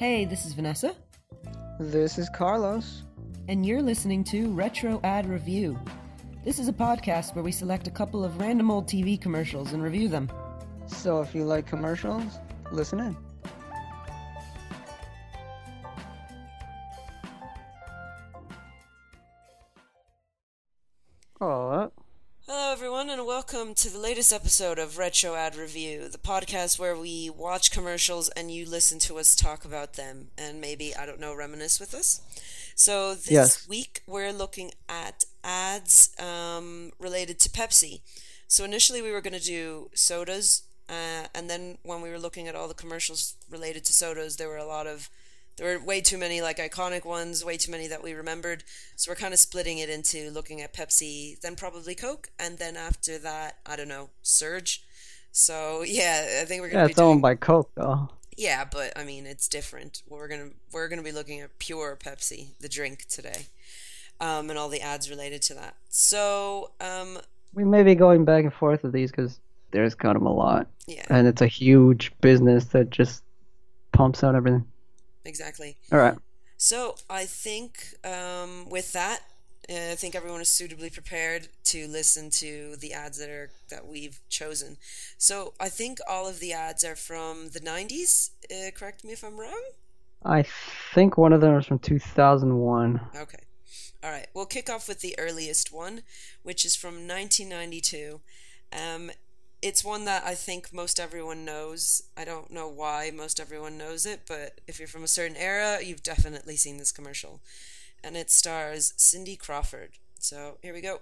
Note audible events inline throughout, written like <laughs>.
Hey, this is Vanessa, This is Carlos. and you're listening to Retro Ad Review. This is a podcast where we select a couple of random old TV commercials and review them. So if you like commercials, listen in. To the latest episode of Retro Ad Review, the podcast where we watch commercials and you listen to us talk about them and maybe, I don't know, reminisce with us. So this Yes. week we're looking at ads um, related to Pepsi. So initially we were going to do sodas, uh, and then when we were looking at all the commercials related to sodas, there were a lot of there were way too many like iconic ones, way too many that we remembered. So we're kind of splitting it into looking at Pepsi, then probably Coke, and then after that, I don't know, Surge. So yeah, I think we're gonna it's be doing owned by Coke though. yeah, but I mean it's different. We're gonna we're gonna be looking at pure Pepsi, the drink today, um, and all the ads related to that. So um, We may be going back and forth with these because there's kind of a lot, yeah, and it's a huge business that just pumps out everything. Exactly. All right. So I think um, with that, uh, I think everyone is suitably prepared to listen to the ads that are that we've chosen. So I think all of the ads are from the '90s. Uh, correct me if I'm wrong. I think one of them is from 2001. Okay. All right. We'll kick off with the earliest one, which is from 1992. Um, it's one that I think most everyone knows. I don't know why most everyone knows it, but if you're from a certain era, you've definitely seen this commercial. And it stars Cindy Crawford. So here we go.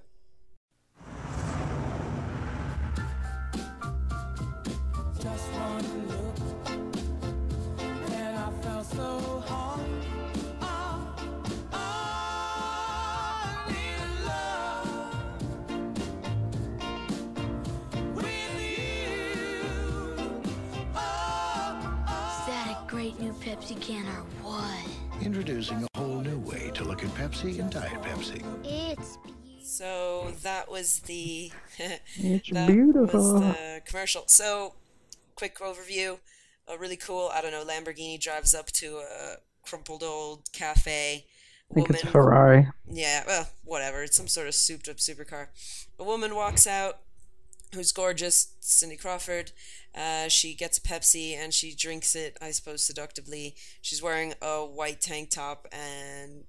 Just one look, and I felt so. Pepsi can or what? Introducing a whole new way to look at Pepsi and Diet Pepsi. It's So that was the <laughs> It's that beautiful. was the commercial. So quick overview. A really cool, I don't know, Lamborghini drives up to a crumpled old cafe. I think it's Woman- Ferrari. Yeah, well, whatever. It's some sort of souped up supercar. A woman walks out who's gorgeous, Cindy Crawford. Uh, she gets a Pepsi and she drinks it, I suppose, seductively. She's wearing a white tank top and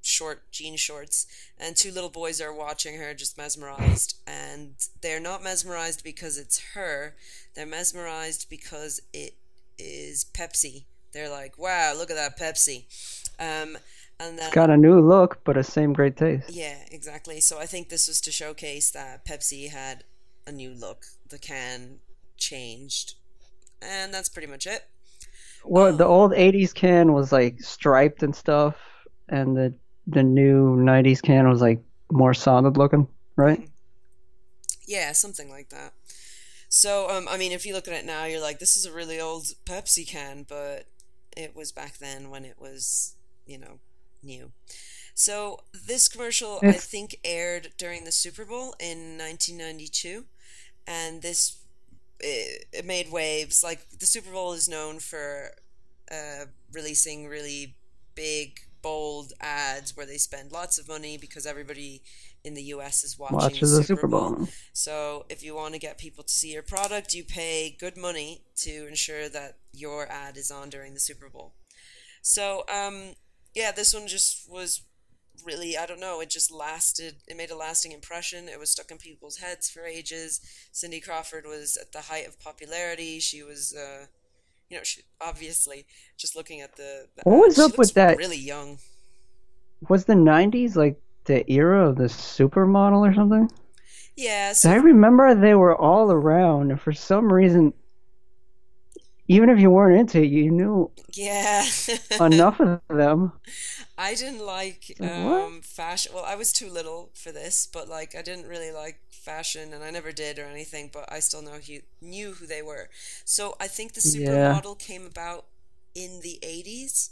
short jean shorts. And two little boys are watching her, just mesmerized. And they're not mesmerized because it's her, they're mesmerized because it is Pepsi. They're like, wow, look at that Pepsi. Um, and then Got a new look, but a same great taste. yeah, exactly. So I think this was to showcase that Pepsi had a new look. The can changed. And that's pretty much it. Well, the old '80s can was like striped and stuff, and the the new '90s can was like more solid looking, right? Yeah, something like that. So, um, I mean, if you look at it now, you're like, this is a really old Pepsi can, but it was back then when it was, you know, new. So, this commercial, I think, aired during the Super Bowl in 1992, and this it, it made waves. Like, the Super Bowl is known for uh, releasing really big, bold ads where they spend lots of money because everybody in the US is watching Watches the the Super Bowl. so if you want to get people to see your product, you pay good money to ensure that your ad is on during the Super Bowl. So um, yeah, this one just was really I don't know. It just lasted. It made a lasting impression. It was stuck in people's heads for ages. Cindy Crawford was at the height of popularity. She was. Uh, you know, she obviously just looking at the. the What was up with that- Really young. Was the '90s like the era of the supermodel or something? Yeah. I remember they were all around, and for some reason, even if you weren't into it, you knew yeah. enough of <laughs> them. I didn't like um, fashion. Well, I was too little for this, but like I didn't really like fashion, and I never did or anything. But I still know he knew who they were. So I think the Yeah. supermodel came about in the '80s,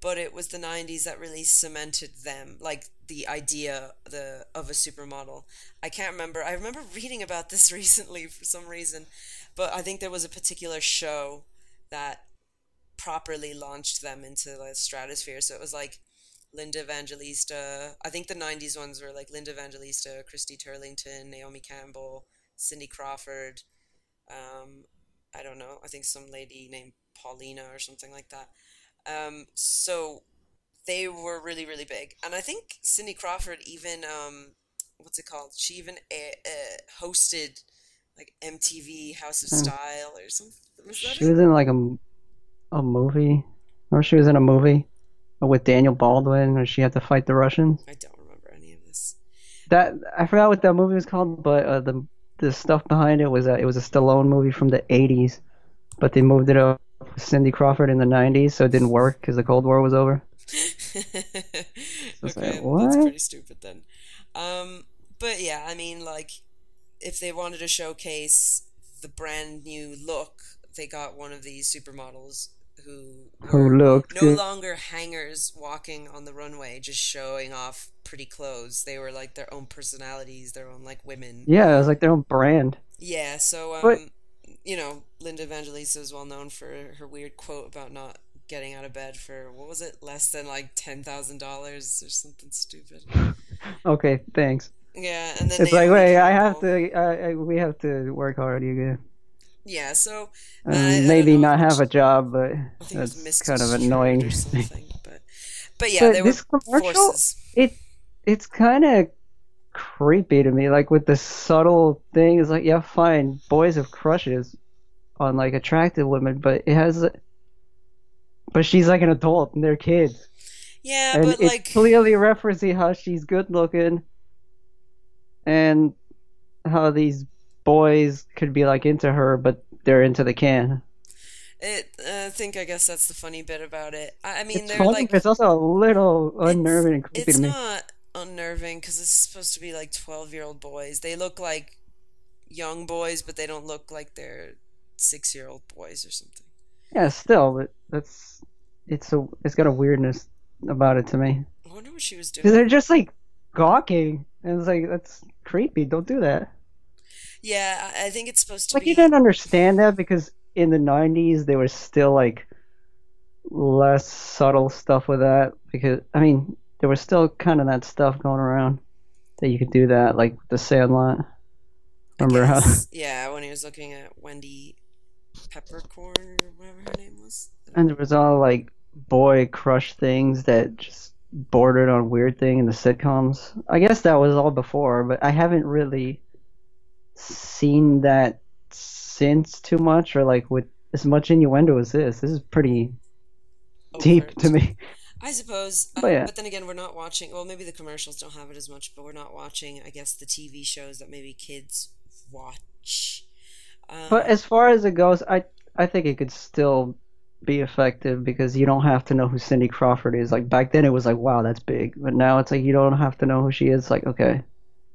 but it was the '90s that really cemented them, like the idea the of a supermodel. I can't remember. I remember reading about this <laughs> recently for some reason, but I think there was a particular show that properly launched them into the stratosphere. So it was like Linda Evangelista. I think the '90s ones were like Linda Evangelista, Christy Turlington, Naomi Campbell, Cindy Crawford. Um, I don't know. I think some lady named Paulina or something like that. Um, so they were really really big, and I think Cindy Crawford even um, what's it called? She even uh, hosted like MTV House of Hmm. Style or something. Was that She it? was in like a, a movie, or she was in a movie with Daniel Baldwin, where she had to fight the Russians. I don't remember any of this. That I forgot what that movie was called, but uh, the the stuff behind it was that it was a Stallone movie from the '80s, but they moved it up with Cindy Crawford in the '90s, so it didn't work because the Cold War was over. <laughs> okay, like, that's pretty stupid then. Um, but yeah, I mean, like, if they wanted to showcase the brand new look, they got one of these supermodels who Who looked no good. longer hangers walking on the runway, just showing off pretty clothes. They were like their own personalities, their own like women. Yeah, it was like their own brand. Yeah, so um, But- you know, Linda Evangelista is well known for her weird quote about not getting out of bed for what was it, less than like ten thousand dollars or something stupid. <laughs> Okay, thanks. Yeah, and then It's like, wait, I have to, I, I, we have to work hard, guys. Yeah, so um, uh, I- I maybe not have a job, but I think it was that's kind of annoying. or something. <laughs> But but yeah, But this commercial- forces. it it's kind of creepy to me like with the subtle thing is like yeah fine boys have crushes on like attractive women but it has but she's like an adult and they're kids Yeah, and but it's like clearly referencing how she's good looking and how these boys could be like into her but they're into the can. It. uh, I think I guess that's the funny bit about it. I, I mean, it's they're funny like it's also a little unnerving and creepy it's to me not unnerving because it's supposed to be like 12 year old boys. They look like young boys but they don't look like they're six year old boys or something. Yeah still but that's it's a it's got a weirdness about it to me. I wonder what she was doing. They're just like gawking, and it's like that's creepy. Don't do that. yeah i think it's supposed to Like be you didn't understand that because in the '90s there was still like less subtle stuff with that. Because I mean, there was still kind of that stuff going around that you could do that, like the Sandlot. Remember how? <laughs> yeah when he was looking at wendy peppercorn or whatever her name was And there was all like boy crush things that just bordered on weird thing in the sitcoms. I guess that was all before, but I haven't really seen that since too much or like with as much innuendo as this. This is pretty deep to me. I suppose, uh, <laughs> But yeah. but then again, we're not watching. Well, maybe the commercials don't have it as much, but we're not watching. I guess the TV shows that maybe kids watch. Um, But as far as it goes, I I think it could still be effective because you don't have to know who Cindy Crawford is. Like back then it was like, wow, that's big. But now it's like you don't have to know who she is. Like, okay.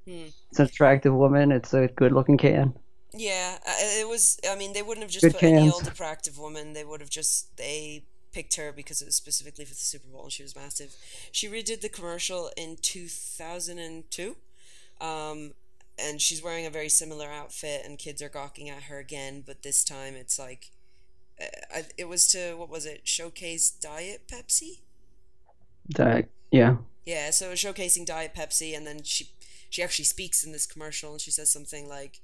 Hmm. It's an attractive woman, it's a good looking can. Yeah, it was. I mean, they wouldn't have just Good put any old attractive woman. They would have just they picked her because it was specifically for the Super Bowl and she was massive. She redid the commercial in two thousand and two, um, and she's wearing a very similar outfit, and kids are gawking at her again. But this time, it's like, it was to what was it? Showcase Diet Pepsi. That yeah. Yeah, so showcasing Diet Pepsi, and then she she actually speaks in this commercial, and she says something like,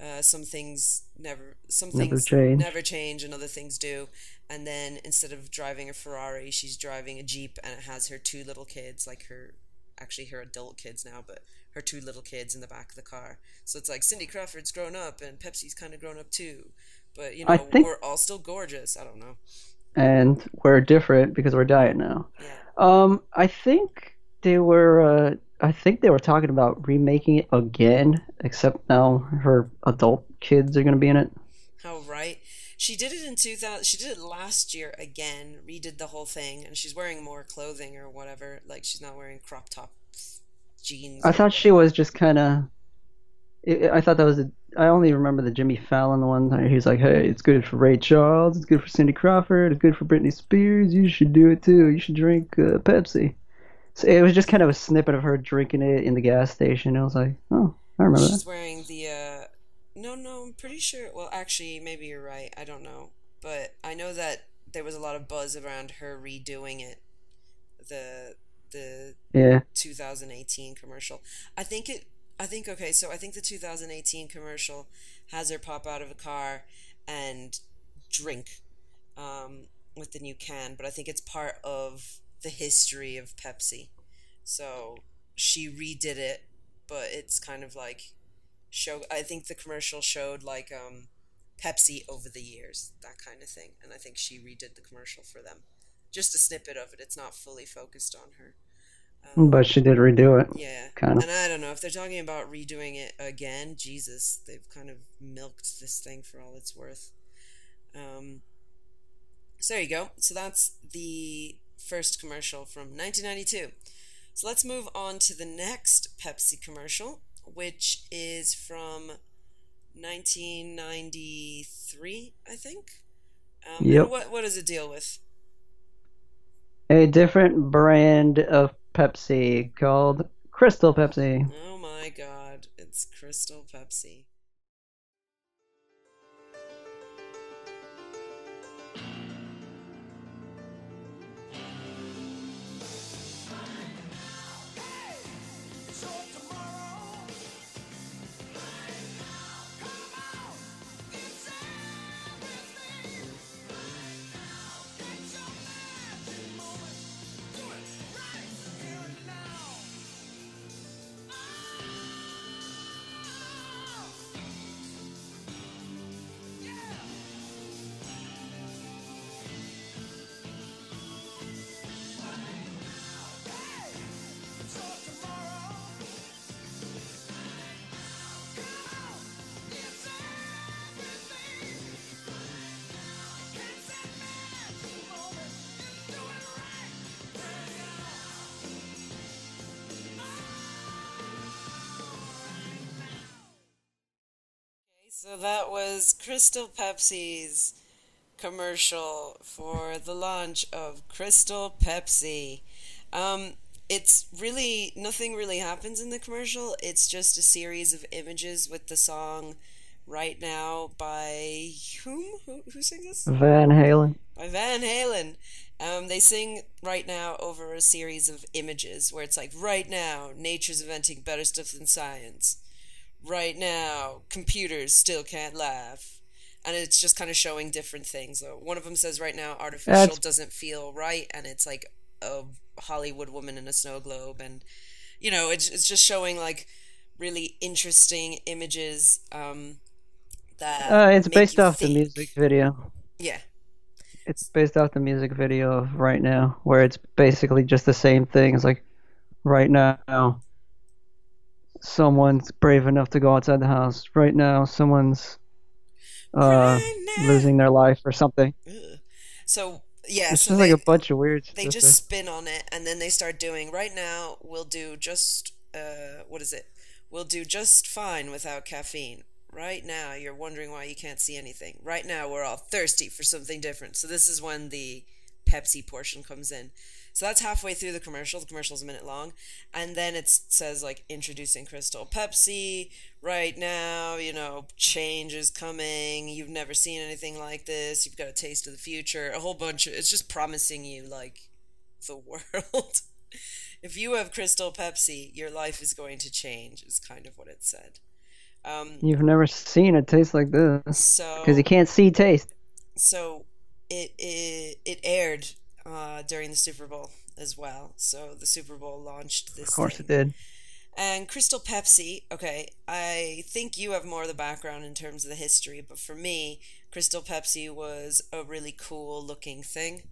uh, "Some things never, some Never things change. never change, and other things do." And then instead of driving a Ferrari, she's driving a Jeep, and it has her two little kids, like her, actually her adult kids now, but her two little kids in the back of the car. So it's like Cindy Crawford's grown up, and Pepsi's kind of grown up too. But you know, I think- we're all still gorgeous. I don't know. And we're different because we're diet now. Yeah. Um, I think they were. Uh, I think they were talking about remaking it again, except now her adult kids are gonna be in it. How right? She did it in 2000. She did it last year again, redid the whole thing, and she's wearing more clothing or whatever. Like she's not wearing crop top jeans. I thought she was just kind of. I thought that was. A, I only remember the Jimmy Fallon one. where He's like, "Hey, it's good for Ray Charles. It's good for Cindy Crawford. It's good for Britney Spears. You should do it too. You should drink uh, Pepsi." So it was just kind of a snippet of her drinking it in the gas station. I was like, "Oh, I remember that." She's wearing the. uh No, no, I'm pretty sure. Well, actually, maybe you're right. I don't know, but I know that there was a lot of buzz around her redoing it. The the Yeah. 2018 commercial. I think it. I think okay. So I think the 2018 commercial has her pop out of a car and drink um, with the new can, but I think it's part of the history of Pepsi. So she redid it, but it's kind of like show. I think the commercial showed like um, Pepsi over the years, that kind of thing, and I think she redid the commercial for them. Just a snippet of it. It's not fully focused on her. Um, But she did redo it. yeah. Kind of. And I don't know if they're talking about redoing it again. Jesus, they've kind of milked this thing for all it's worth. Um, so there you go. So that's the first commercial from 1992. So let's move on to the next Pepsi commercial, which is from 1993, I think. Um, Yep. What what does it deal with? A different brand of Pepsi called Crystal Pepsi. Oh my God! It's Crystal Pepsi. So that was Crystal Pepsi's commercial for the launch of Crystal Pepsi. Um, it's really nothing really happens in the commercial. It's just a series of images with the song "Right Now" by whom? Who, who sings this? Van Halen. by Van Halen. Um, they sing right now over a series of images where it's like, right now, nature's inventing better stuff than science. Right now, computers still can't laugh. And it's just kind of showing different things. So one of them says, right now, artificial That's- doesn't feel right. And it's like a Hollywood woman in a snow globe. And, you know, it's, it's just showing like really interesting images um, that. Uh, it's based off the music video. Yeah. It's based off the music video of right now, where it's basically just the same thing. It's like right now, someone's brave enough to go outside the house. Right now, someone's uh, Right now. losing their life or something. Ugh. So yeah, It's so just they, like a bunch of weird they just spin on it, and then they start doing. Right now, we'll do just uh, what is it? We'll do just fine without caffeine. Right now, you're wondering why you can't see anything. Right now, we're all thirsty for something different. So this is when the Pepsi portion comes in. So that's halfway through the commercial. The commercial's a minute long, and then it says like introducing Crystal Pepsi. Right now, you know, change is coming. You've never seen anything like this. You've got a taste of the future. A whole bunch of it's just promising you like the <laughs> world. if you have Crystal Pepsi, your life is going to change. Is kind of what it said. Um, You've never seen a taste like this so because you can't see taste. so it it, it aired uh, during the Super Bowl as well. So the Super Bowl launched this. Of course thing. it did. And Crystal Pepsi, okay, I think you have more of the background in terms of the history, but for me, Crystal Pepsi was a really cool looking thing.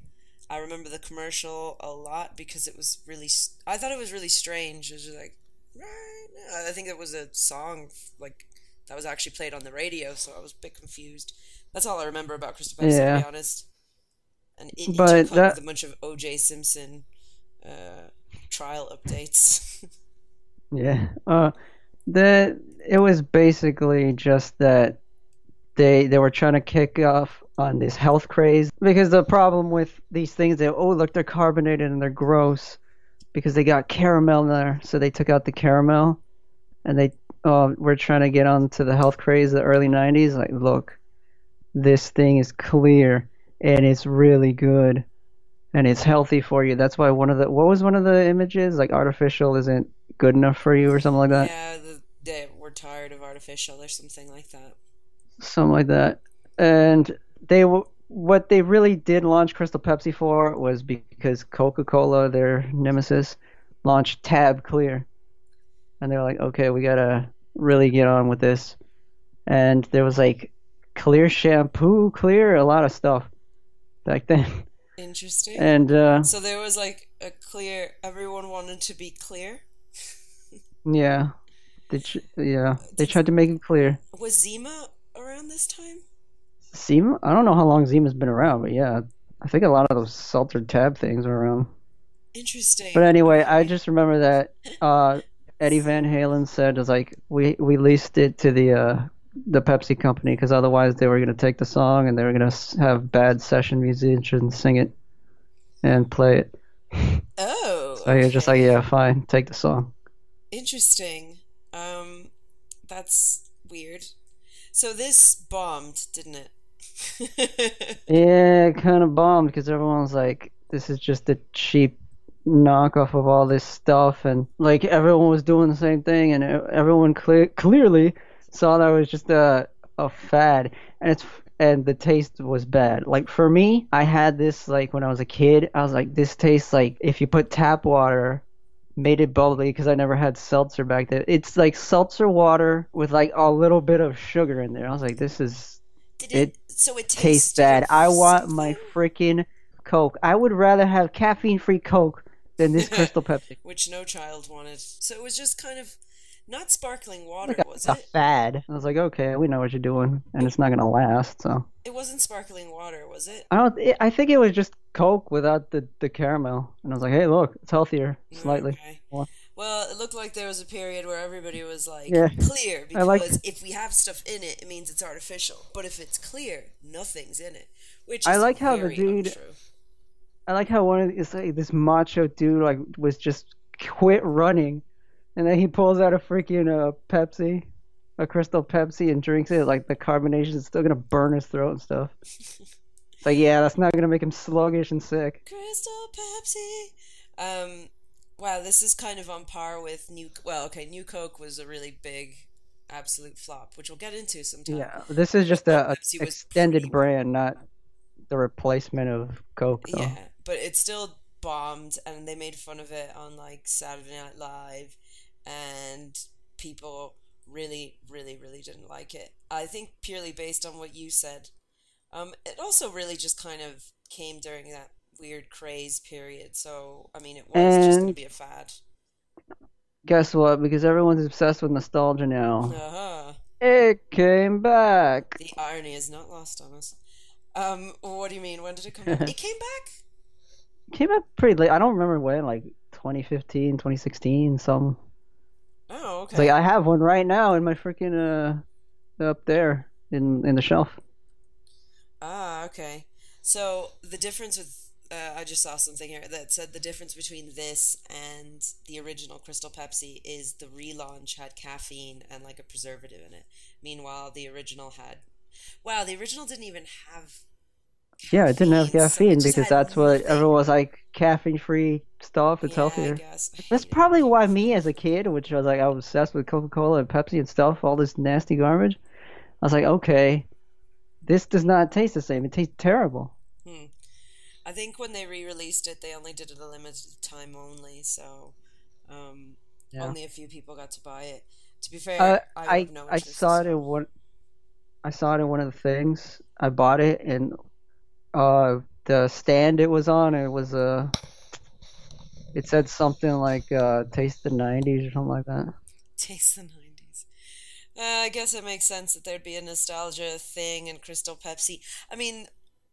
I remember the commercial a lot because it was really, I thought it was really strange. It was just like, right. I think it was a song like that was actually played on the radio, so I was a bit confused. That's all I remember about Crystal Pepsi, to be honest. But that- with a bunch of O.J. Simpson uh, trial updates. <laughs> Yeah. Uh, the it was basically just that they they were trying to kick off on this health craze because the problem with these things they oh look they're carbonated and they're gross because they got caramel in there so they took out the caramel and they uh, were trying to get onto the health craze of the early 90s like look this thing is clear and it's really good, and it's healthy for you. That's why one of the what was one of the images like artificial isn't good enough for you or something like that. Yeah, the, they, we're tired of artificial or something like that. something like that. And they what they really did launch Crystal Pepsi for was because Coca-Cola, their nemesis, launched Tab Clear, and they were like, okay, we gotta really get on with this. And there was like clear shampoo, clear, a lot of stuff back then. Interesting. And uh, so there was like a clear. Everyone wanted to be clear. yeah, they tr- yeah they tried to make it clear. Was Zima around this time? Zima, I don't know how long Zima's been around, but yeah, I think a lot of those seltzer tab things were around. Interesting. But anyway, I just remember that uh, Eddie Van Halen said was like we we leased it to the uh, the Pepsi company because otherwise they were gonna take the song and they were gonna have bad session musicians sing it and play it. <laughs> oh, So you're just like, yeah, fine, take the song. Interesting. Um, that's weird. So this bombed, didn't it? <laughs> Yeah, kind of bombed because everyone was like, this is just a cheap knockoff of all this stuff, and like everyone was doing the same thing, and e- everyone cle- clearly saw that was just a a fad, and it's and the taste was bad. Like for me, I had this like when I was a kid, I was like, this tastes like if you put tap water. Made it bubbly because I never had seltzer back then. It's like seltzer water with like a little bit of sugar in there. I was like, this is Did It so it tastes tasted bad. I want my freaking Coke. I would rather have caffeine free Coke than this <laughs> Crystal Pepsi. which no child wanted. So it was just kind of not sparkling water, Like a, was a it? fad. I was like, okay, we know what you're doing, and it's not gonna last. So It wasn't sparkling water, was it? I don't. I think it was just Coke without the the caramel, and I was like, hey, look, it's healthier mm, slightly. Okay. Well- Well, it looked like there was a period where everybody was like Yeah. clear I like- because if we have stuff in it, it means it's artificial. But if it's clear, nothing's in it. Which is I like how the dude- untrue. I like how one of it's like this macho dude like was just quit running, and then he pulls out a freaking uh, Pepsi, a Crystal Pepsi, and drinks it. Like the carbonation is still gonna burn his throat and stuff. <laughs> It's like yeah, that's not gonna make him sluggish and sick. Crystal Pepsi. Um, wow, this is kind of on par with new. Well, okay, New Coke was a really big, absolute flop, which we'll get into sometime. Yeah, this is just a, a extended brand, not the replacement of Coke. Though. Yeah, but it still bombed, and they made fun of it on like Saturday Night Live, and people really, really, really didn't like it. I think purely based on what you said. Um, it also really just kind of came during that weird craze period. So I mean, it was just gonna be a fad. Guess what? Because everyone's obsessed with nostalgia now. Uh huh. It came back. The irony is not lost on us. Um, what do you mean? When did it come? back? <laughs> It came back. Came up pretty late. I don't remember when, like 2015, 2016, some. Oh, It's okay. like I have one right now in my freaking uh up there in in the shelf. Ah, okay. So the difference with uh, I just saw something here that said the difference between this and the original Crystal Pepsi is the relaunch had caffeine and like a preservative in it. Meanwhile, the original had wow, the original didn't even have Yeah, it didn't have caffeine because that's what nothing. everyone was like caffeine free stuff. It's Yeah, healthier. That's probably why me as a kid, which was like I was obsessed with Coca Cola and Pepsi and stuff, all this nasty garbage. I was like, okay, this does not taste the same. It tastes terrible. Hmm. I think when they re-released it, they only did it a limited time only, so um, Yeah. only a few people got to buy it. To be fair, Uh, I, I no I saw it in one. I saw it in one of the things. I bought it and uh the stand it was on it was uh it said something like uh taste the 90s or something like that. Taste the 90s. Uh, I guess it makes sense that there'd be a nostalgia thing in Crystal Pepsi. I mean,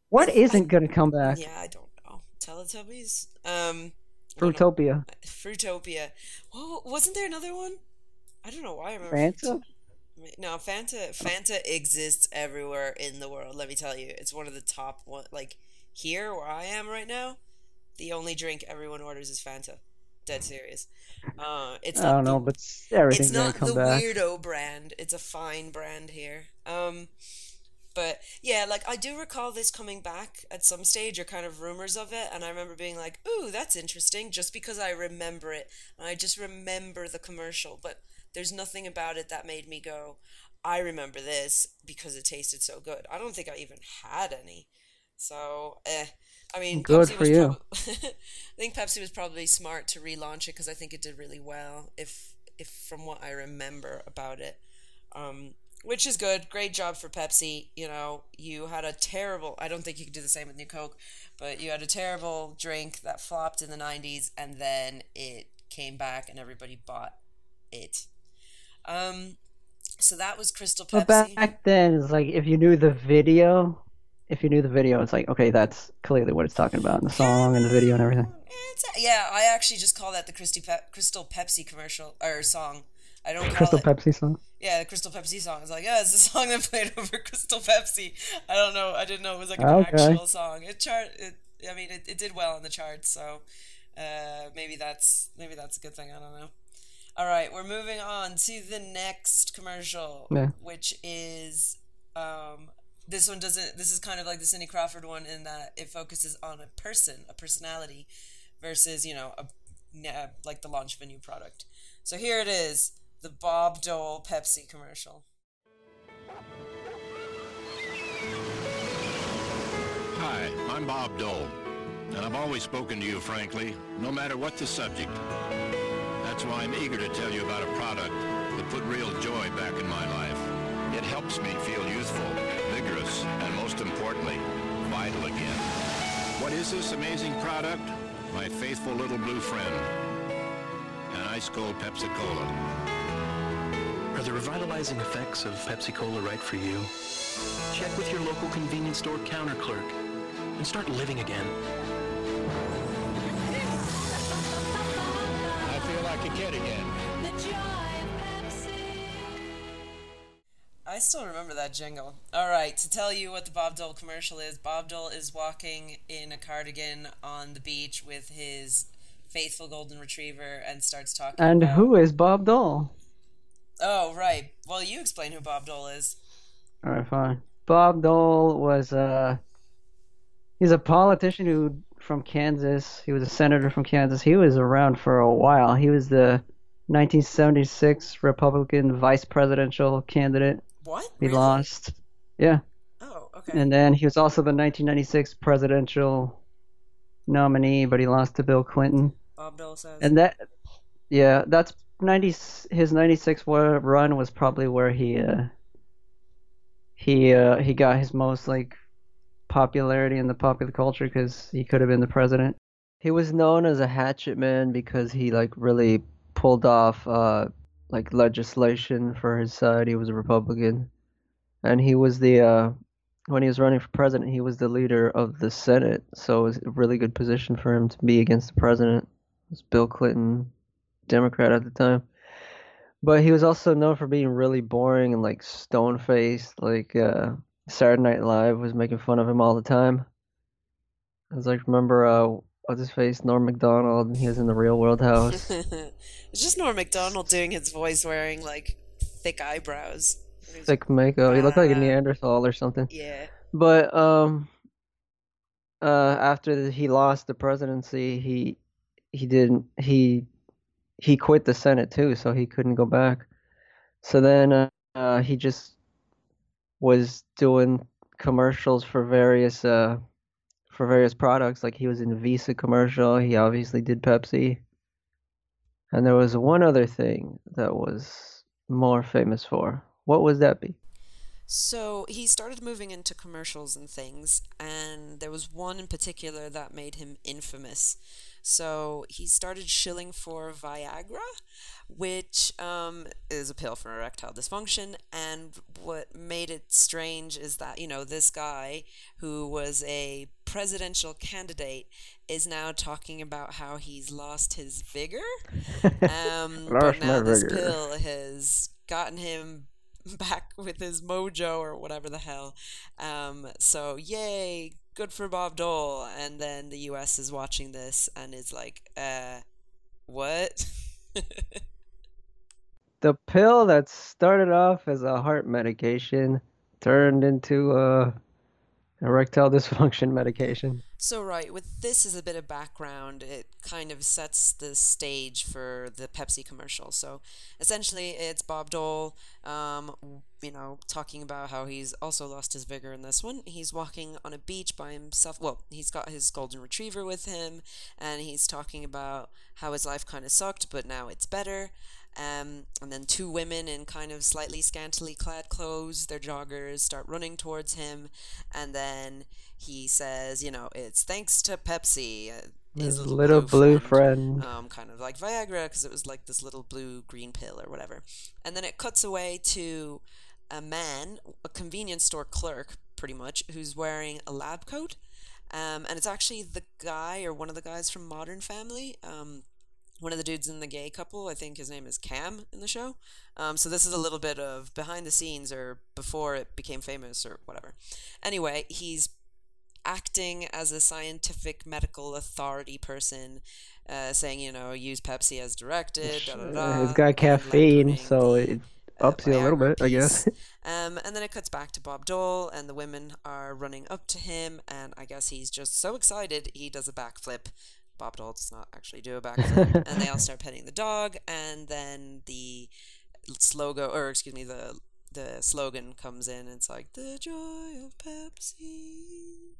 What isn't gonna come back? yeah, I don't know. Teletubbies? Um. Fruitopia. Fruitopia. Well, wasn't there another one? I don't know why I remember. Fanta? No, Fanta. Fanta exists everywhere in the world. Let me tell you, it's one of the top one. Like here, where I am right now, the only drink everyone orders is Fanta. Dead serious. Uh, it's I not don't the- know, but everything's it's not the back. weirdo brand. It's a fine brand here. Um, but Yeah, like I do recall this coming back at some stage or kind of rumors of it, and I remember being like, "Ooh, that's interesting," just because I remember it, and I just remember the commercial. But there's nothing about it that made me go, "I remember this" because it tasted so good. I don't think I even had any. So, eh. I mean, Good Pepsi for was you. prob- <laughs> I think Pepsi was probably smart to relaunch it because I think it did really well. If if from what I remember about it, um, which is good. Great job for Pepsi. You know, you had a terrible. I don't think you could do the same with New Coke, but you had a terrible drink that flopped in the '90s, and then it came back, and everybody bought it. Um, so that was Crystal Pepsi. But back then, it's like if you knew the video, if you knew the video, it's like okay, that's clearly what it's talking about in the song and the video and everything. Yeah, I actually just call that the Pe- Crystal Pepsi commercial or song. I don't call Crystal it. Pepsi song. Yeah, the Crystal Pepsi song. It's like, yeah, it's a song that played <laughs> over Crystal Pepsi. I don't know. I didn't know it was like an Okay. actual song. It chart. It. I mean, it, it did well on the charts. So uh, maybe that's maybe that's a good thing. I don't know. All right, we're moving on to the next commercial, Yeah. which is um, this one doesn't. This is kind of like the Cindy Crawford one in that it focuses on a person, a personality, versus you know a, like the launch of a new product. So here it is, the Bob Dole Pepsi commercial. Hi, I'm Bob Dole, and I've always spoken to you frankly, no matter what the subject. That's why I'm eager to tell you about a product that put real joy back in my life. It helps me feel youthful, vigorous, and most importantly, vital again. What is this amazing product? My faithful little blue friend, an ice cold Pepsi Cola. Are the revitalizing effects of Pepsi Cola right for you? Check with your local convenience store counter clerk and start living again. I feel like a kid again. I still remember that jingle. All right, to tell you what the Bob Dole commercial is, Bob Dole is walking in a cardigan on the beach with his faithful golden retriever and starts talking. And about- who is Bob Dole? Oh, right. Well, you explain who Bob Dole is. All right, fine. Bob Dole was uh he's a politician who from Kansas. He was a senator from Kansas. He was around for a while. He was the 1976 Republican vice presidential candidate. What? He Really? lost. Yeah. Oh, okay. And then he was also the 1996 presidential nominee, but he lost to Bill Clinton. Bob Dole says. And that, yeah, that's 90. His 96 run was probably where he, uh, he, uh, he got his most like popularity in the popular culture because he could have been the president. He was known as a hatchet man because he like really pulled off, uh, like legislation for his side. He was a Republican, and he was the, uh, when he was running for president, he was the leader of the Senate, so it was a really good position for him to be against the president. It was Bill Clinton, Democrat at the time. But he was also known for being really boring and like stone faced. Like uh, Saturday Night Live was making fun of him all the time. I was like, remember uh, what's his face, Norm Macdonald, and he was in the Real World House. <laughs> it's just Norm Macdonald doing his voice wearing like thick eyebrows. Thick makeup. He looked like a Ah. Neanderthal or something. Yeah. But um, uh, after he lost the presidency, he he didn't he he quit the Senate too, so he couldn't go back. So then uh, uh, he just was doing commercials for various uh for various products. Like he was in a Visa commercial. He obviously did Pepsi. And there was one other thing that was more famous for. What was that be? So he started moving into commercials and things, and there was one in particular that made him infamous. So he started shilling for Viagra, which um, is a pill for erectile dysfunction. And what made it strange is that, you know, this guy who was a presidential candidate is now talking about how he's lost his vigor. <laughs> Um, but now this vigor. pill has gotten him <laughs> back with his mojo or whatever the hell. Um, so yay, good for Bob Dole. And then the U.S. is watching this and is like, uh, what? <laughs> the pill that started off as a heart medication turned into a Erectile dysfunction <laughs> medication. So right, with this as a bit of background, it kind of sets the stage for the Pepsi commercial. So essentially, it's Bob Dole, um, you know, talking about how he's also lost his vigor in this one. He's walking on a beach by himself. Well, he's got his golden retriever with him, and he's talking about how his life kind of sucked, but now it's better. Um, and then two women in kind of slightly scantily clad clothes, their joggers, start running towards him, and then he says, you know, it's thanks to Pepsi. uh, His little blue friend. Um, kind of like Viagra, because it was like this little blue green pill or whatever. And then it cuts away to a man, a convenience store clerk, pretty much, who's wearing a lab coat. Um, and it's actually the guy or one of the guys from Modern Family. Um, one of the dudes in the gay couple. I think his name is Cam in the show. Um, so this is a little bit of behind the scenes or before it became famous or whatever. Anyway, he's acting as a scientific medical authority person, uh, saying you know use Pepsi as directed. Da, da, da, it's got caffeine, so it ups you a little bit, I guess. Um, and then it cuts back to Bob Dole, and the women are running up to him, and I guess he's just so excited he does a backflip. Bob Dole does not actually do a backflip, <laughs> and they all start petting the dog, and then the slogan, or excuse me, the the slogan comes in, and it's like the joy of Pepsi.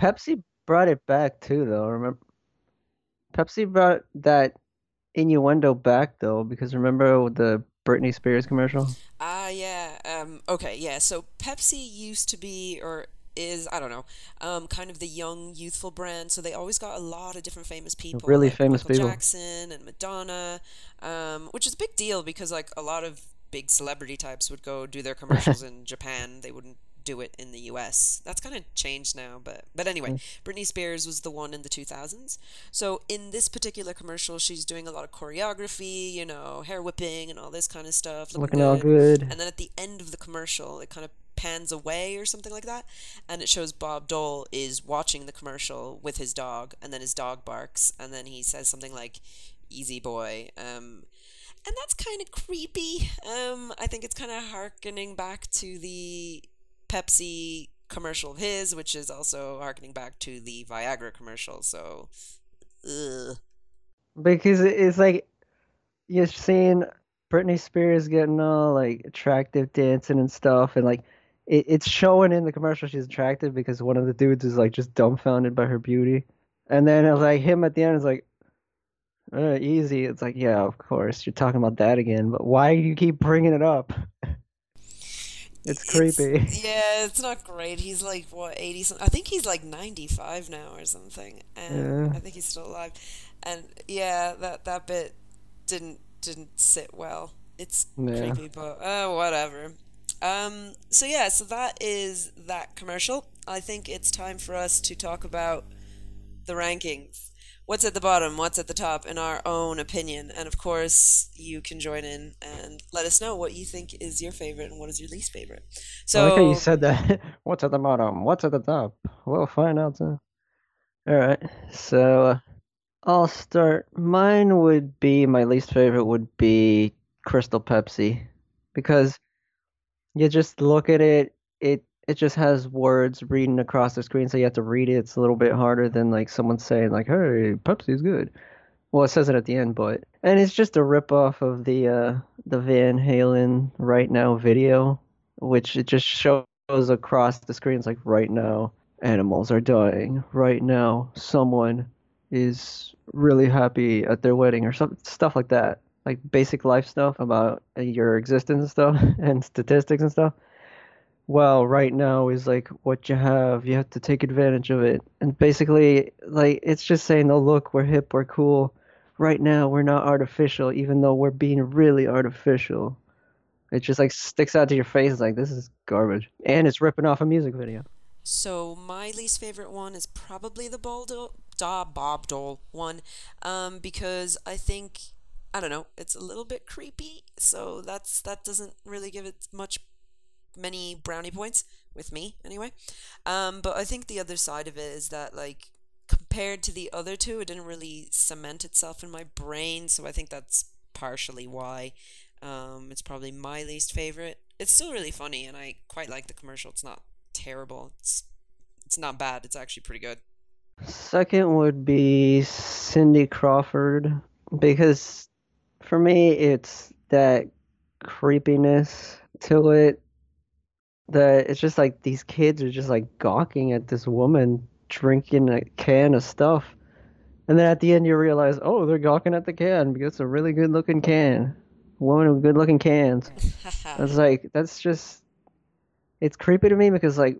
Pepsi brought it back too, though. Remember, Pepsi brought that innuendo back though, because remember the Britney Spears commercial? Ah, yeah. Um, okay, yeah. So Pepsi used to be, or is, I don't know, um, kind of the young, youthful brand. So they always got a lot of different famous people, Really like famous Michael people. Jackson and Madonna, um, which is a big deal because like a lot of big celebrity types would go do their commercials <laughs> in Japan. They wouldn't do it in the U.S. That's kind of changed now, but but anyway, Mm. Britney Spears was the one in the 2000s. So in this particular commercial, she's doing a lot of choreography, you know, hair whipping and all this kind of stuff. Looking all good. And then at the end of the commercial, it kind of pans away or something like that, and it shows Bob Dole is watching the commercial with his dog, and then his dog barks, and then he says something like "Easy boy," um, and that's kind of creepy. Um, I think it's kind of harkening back to the Pepsi commercial of his, which is also harkening back to the Viagra commercial. So, ugh. Because it's like you're seeing Britney Spears getting all like attractive dancing and stuff, and like it, it's showing in the commercial she's attractive because one of the dudes is like just dumbfounded by her beauty, and then it's like him at the end is like, uh, easy. It's like yeah, of course you're talking about that again, but why do you keep bringing it up? <laughs> It's creepy. <laughs> yeah, it's not great. He's like what eighty something. I think he's like ninety five now or something, and Yeah. I think he's still alive. And yeah, that that bit didn't didn't sit well. It's Yeah. creepy, but uh, whatever. Um, so yeah, so that is that commercial. I think it's time for us to talk about the rankings. What's at the bottom? What's at the top? In our own opinion, and of course, you can join in and let us know what you think is your favorite and what is your least favorite. So how you said that. <laughs> What's at the bottom? What's at the top? We'll find out soon. All right. So uh, I'll start. Mine would be my least favorite would be Crystal Pepsi because you just look at it. It it just has words reading across the screen, so you have to read it. It's a little bit harder than like someone saying like, "Hey, Pepsi's good." Well, it says it at the end, but and it's just a rip off of the uh the Van Halen Right Now video which it just shows across the screens like right now animals are dying right now someone is really happy at their wedding or some stuff like that like basic life stuff about uh, your existence and stuff <laughs> and statistics and stuff. Well right now is like what you have. You have to take advantage of it. And basically like it's just saying oh look we're hip we're cool. Right now we're not artificial even though we're being really artificial. It just like sticks out to your face. It's like this is garbage, and it's ripping off a music video. So my least favorite one is probably the Bob Dole one, um, because I think I don't know, it's a little bit creepy. So that's that doesn't really give it much many brownie points with me anyway. Um, but I think the other side of it is that like compared to the other two, it didn't really cement itself in my brain. So I think that's partially why. Um, it's probably my least favorite. It's still really funny, and I quite like the commercial. It's not terrible. It's it's not bad. It's actually pretty good. Second would be Cindy Crawford because for me it's that creepiness to it that it's just like these kids are just like gawking at this woman drinking a can of stuff. And then at the end you realize, oh, they're gawking at the can because it's a really good looking can. Woman with good looking cans. <laughs> It's like that's just it's creepy to me because like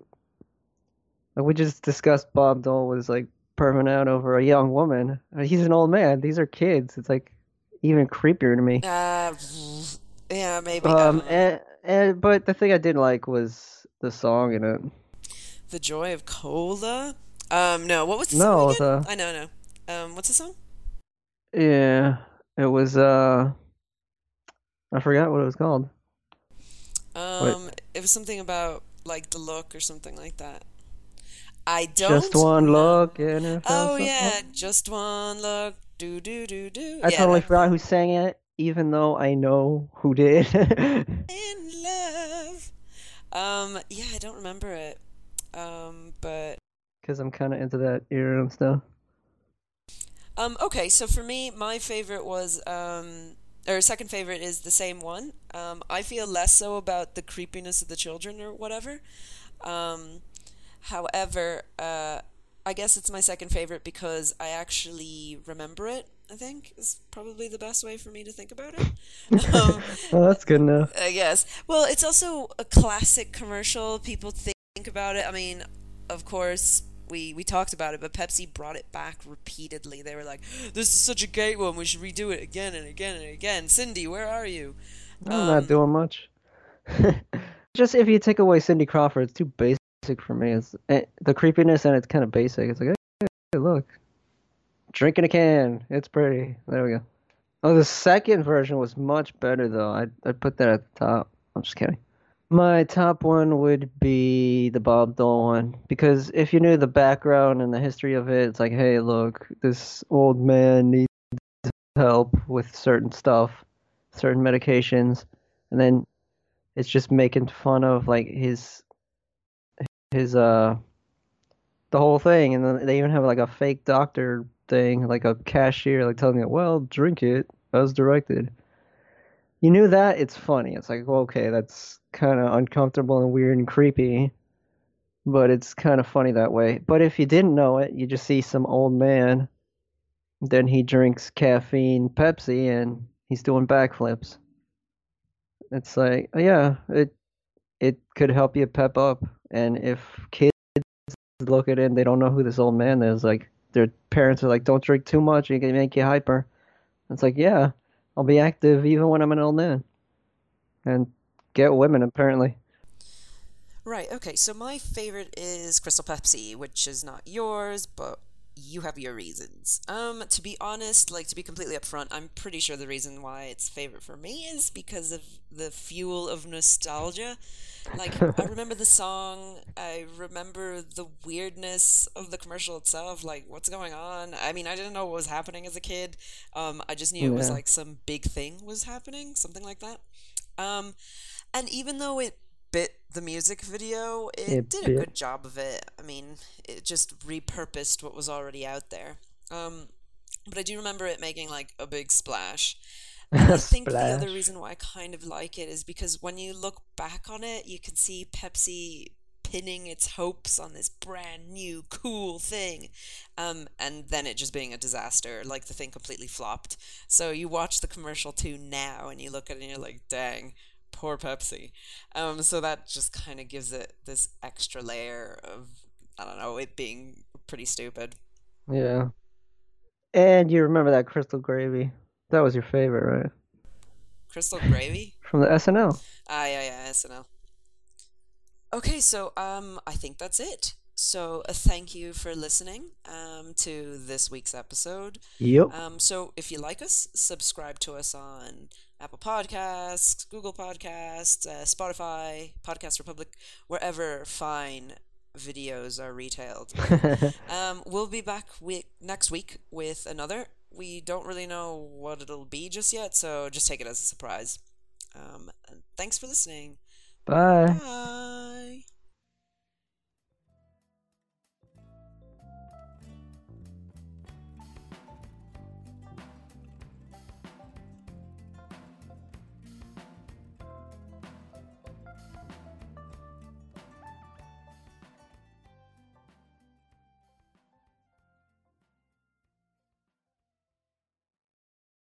like we just discussed Bob Dole was like perming out over a young woman. He's an old man. These are kids. It's like even creepier to me. uh, yeah, maybe. Um and, and but the thing I didn't like was the song in it. the joy of cola. Um, no. What was the No, song again? the- I know, no. Um, what's the song? Yeah. It was uh I forgot what it was called. Um, it was something about like the look or something like that. I don't. Just one know. look and it Oh yeah, just one look. Do do do do. I yeah, totally forgot who sang it, even though I know who did. <laughs> in love. Um, yeah, I don't remember it. Um, but Because I'm kind of into that era and stuff. um, okay. So for me, my favorite was um, or second favorite is the same one. Um, I feel less so about the creepiness of the children or whatever. Um, however, uh, I guess it's my second favorite because I actually remember it. I think is probably the best way for me to think about it. <laughs> um, Oh, that's good enough. I guess. Well, it's also a classic commercial. People think about it. I mean, of course, we we talked about it, but Pepsi brought it back repeatedly. They were like, "This is such a great one. We should redo it again and again and again." Cindy, where are you? I'm Um, not doing much. <laughs> Just if you take away Cindy Crawford, it's too basic for me. It's eh, the creepiness and it's kind of basic. It's like, hey, hey, look, drinking a can. It's pretty. There we go. Oh, the second version was much better though. I'd I'd put that at the top. I'm just kidding. My top one would be the Bob Dole one because if you knew the background and the history of it, it's like, hey, look, this old man needs help with certain stuff, certain medications, and then it's just making fun of like his his uh the whole thing, and then they even have like a fake doctor thing, like a cashier, like telling you, well, drink it as directed. You knew that it's funny. It's like, well, okay, that's kind of uncomfortable and weird and creepy, but it's kind of funny that way. But if you didn't know it, you just see some old man, then he drinks caffeine Pepsi and he's doing backflips. It's like, yeah, it it could help you pep up. And if kids look at it and they don't know who this old man is, like their parents are like, don't drink too much, it can make you hyper. It's like, yeah, I'll be active even when I'm an old man. And get women apparently. Right. Okay. So my favorite is Crystal Pepsi, which is not yours, but you have your reasons. Um, to be honest, like to be completely upfront, I'm pretty sure the reason why it's favorite for me is because of the fuel of nostalgia. Like I <laughs> remember the song, I remember the weirdness of the commercial itself, like what's going on. I mean, I didn't know what was happening as a kid. Um, I just knew it was like some big thing was happening, something like that. Um, and even though it bit the music video, it, It did a bit. good job of it. I mean, it just repurposed what was already out there. Um, but I do remember it making like a big splash. <laughs> And I think the other reason why I kind of like it is because when you look back on it, you can see Pepsi pinning its hopes on this brand new cool thing um, and then it just being a disaster like the thing completely flopped so you watch the commercial too now and you look at it and you're like dang poor pepsi um, so that just kind of gives it this extra layer of i don't know it being pretty stupid Yeah. And you remember that Crystal Gravy. That was your favorite, right? crystal gravy From the SNL. Ah, yeah, yeah, SNL. Okay, so um, I think that's it. So uh, thank you for listening um, to this week's episode. Yep. Um, so if you like us, subscribe to us on Apple Podcasts, Google Podcasts, uh, Spotify, Podcast Republic, wherever fine videos are retailed. <laughs> Um, we'll be back wi- next week with another. We don't really know what it'll be just yet, so just take it as a surprise. Um, and thanks for listening. Bye. Bye.